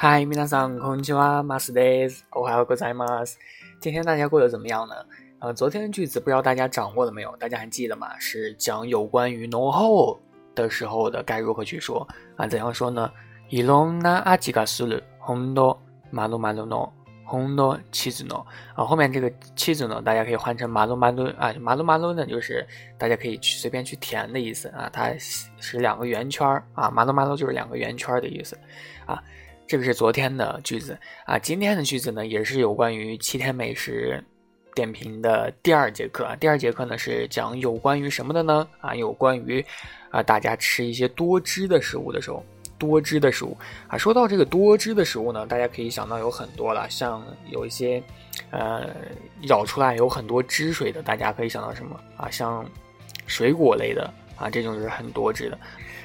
嗨，皆さんこんにちは、マスです。おはようございます。今天大家过得怎么样呢？呃，昨天的句子不知道大家掌握了没有？大家还记得吗？是讲有关于浓厚的时候的该如何去说啊？怎样说呢？いろんな味がする、本当、まろまろの、本当、チーズの啊。后面这个チーズ呢，大家可以换成まろまろ啊，まろまろ呢就是大家可以去随便去填的意思啊。它是两个圆圈啊，まろまろ就是两个圆圈的意思啊。 这个是昨天的句子啊，今天的句子呢也是有关于七天美食点评的第二节课。第二节课呢是讲有关于什么的呢？啊，有关于啊大家吃一些多汁的食物的时候，多汁的食物啊。说到这个多汁的食物呢，大家可以想到有很多了，像有一些呃舀出来有很多汁水的，大家可以想到什么啊？像水果类的啊，这种是很多汁的。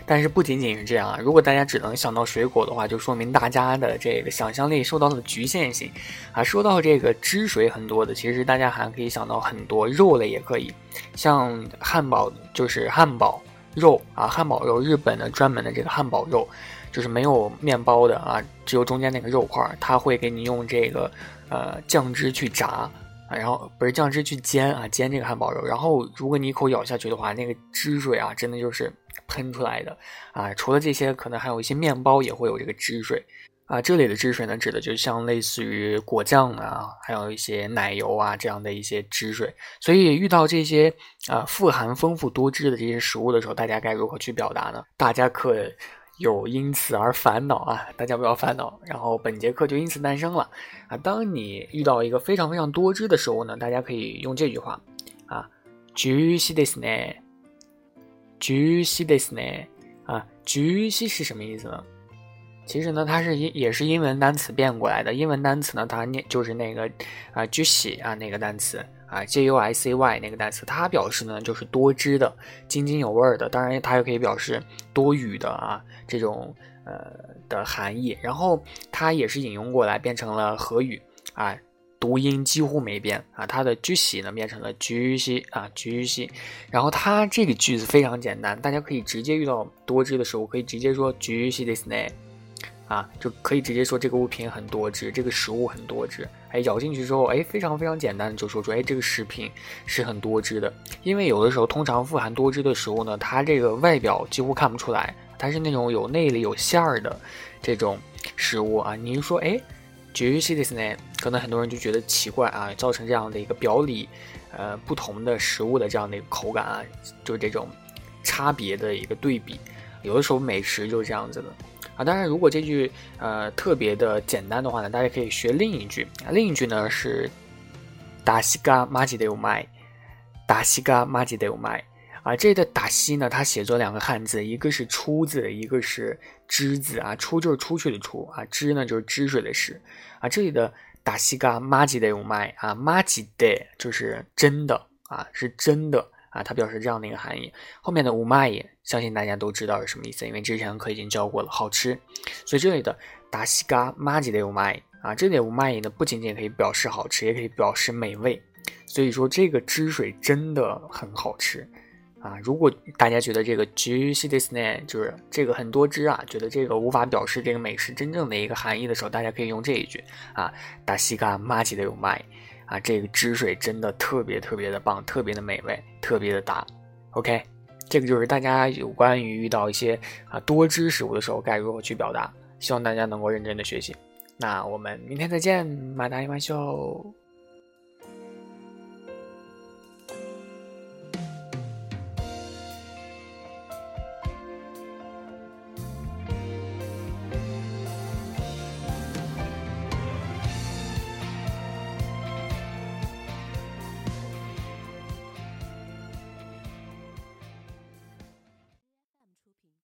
但是不仅仅是这样啊！如果大家只能想到水果的话，就说明大家的这个想象力受到了局限性啊。说到这个汁水很多的，其实大家还可以想到很多肉类也可以，像汉堡就是汉堡肉啊，汉堡肉，日本的专门的这个汉堡肉，就是没有面包的啊，只有中间那个肉块，它会给你用这个呃酱汁去炸，啊然后不是酱汁去煎啊，煎这个汉堡肉，然后如果你一口咬下去的话，那个汁水啊，真的就是。喷出来的啊，除了这些，可能还有一些面包也会有这个汁水啊。这里的汁水呢，指的就像类似于果酱啊，还有一些奶油啊这样的一些汁水。所以遇到这些啊富含丰富多汁的这些食物的时候，大家该如何去表达呢？大家可有因此而烦恼啊？大家不要烦恼。然后本节课就因此诞生了啊。当你遇到一个非常非常多汁的食物呢，大家可以用这句话啊，juicy this 呢。橘西ですね啊，橘西是什么意思呢？其实呢，它是英也是英文单词变过来的。英文单词呢，它念就是那个啊，juicy 啊那个单词啊，j u i c y 那个单词，它表示呢就是多汁的、津津有味的。当然，它也可以表示多余的啊这种呃的含义。然后它也是引用过来变成了和语啊。读音几乎没变啊，它的居喜呢变成了 j u c y 啊 j u c y，然后它这个句子非常简单，大家可以直接遇到多汁的时候，可以直接说居西 this 呢，啊就可以直接说这个物品很多汁，这个食物很多汁，哎咬进去之后，哎非常非常简单的就说出，哎这个食品是很多汁的，因为有的时候通常富含多汁的食物呢，它这个外表几乎看不出来，它是那种有内里有馅儿的这种食物啊，你说哎。绝系的是呢，可能很多人就觉得奇怪啊，造成这样的一个表里，呃，不同的食物的这样的一个口感啊，就这种差别的一个对比。有的时候美食就是这样子的啊。当然，如果这句呃特别的简单的话呢，大家可以学另一句啊。另一句呢是“达西嘎马吉得有麦”，“达西嘎马吉得有麦”。啊，这里的“达西”呢，它写作两个汉字，一个是“出”字，一个是“汁”字啊。“出”就是出去的“出”啊，“汁”呢就是汁水的“汁”啊。这里的“达西嘎马吉得有麦”啊，“马吉得”就是真的啊，是真的啊，它表示这样的一个含义。后面的“五麦”也相信大家都知道是什么意思，因为之前课已经教过了，好吃。所以这里的“达西嘎玛吉的有麦”啊，这里“五麦”呢不仅仅可以表示好吃，也可以表示美味。所以说这个汁水真的很好吃。啊，如果大家觉得这个 juicy this 呢，就是这个很多汁啊，觉得这个无法表示这个美食真正的一个含义的时候，大家可以用这一句啊，达西嘎玛吉的有麦啊，这个汁水真的特别特别的棒，特别的美味，特别的搭。OK，这个就是大家有关于遇到一些啊多汁食物的时候该如何去表达，希望大家能够认真的学习。那我们明天再见，马达一马秀。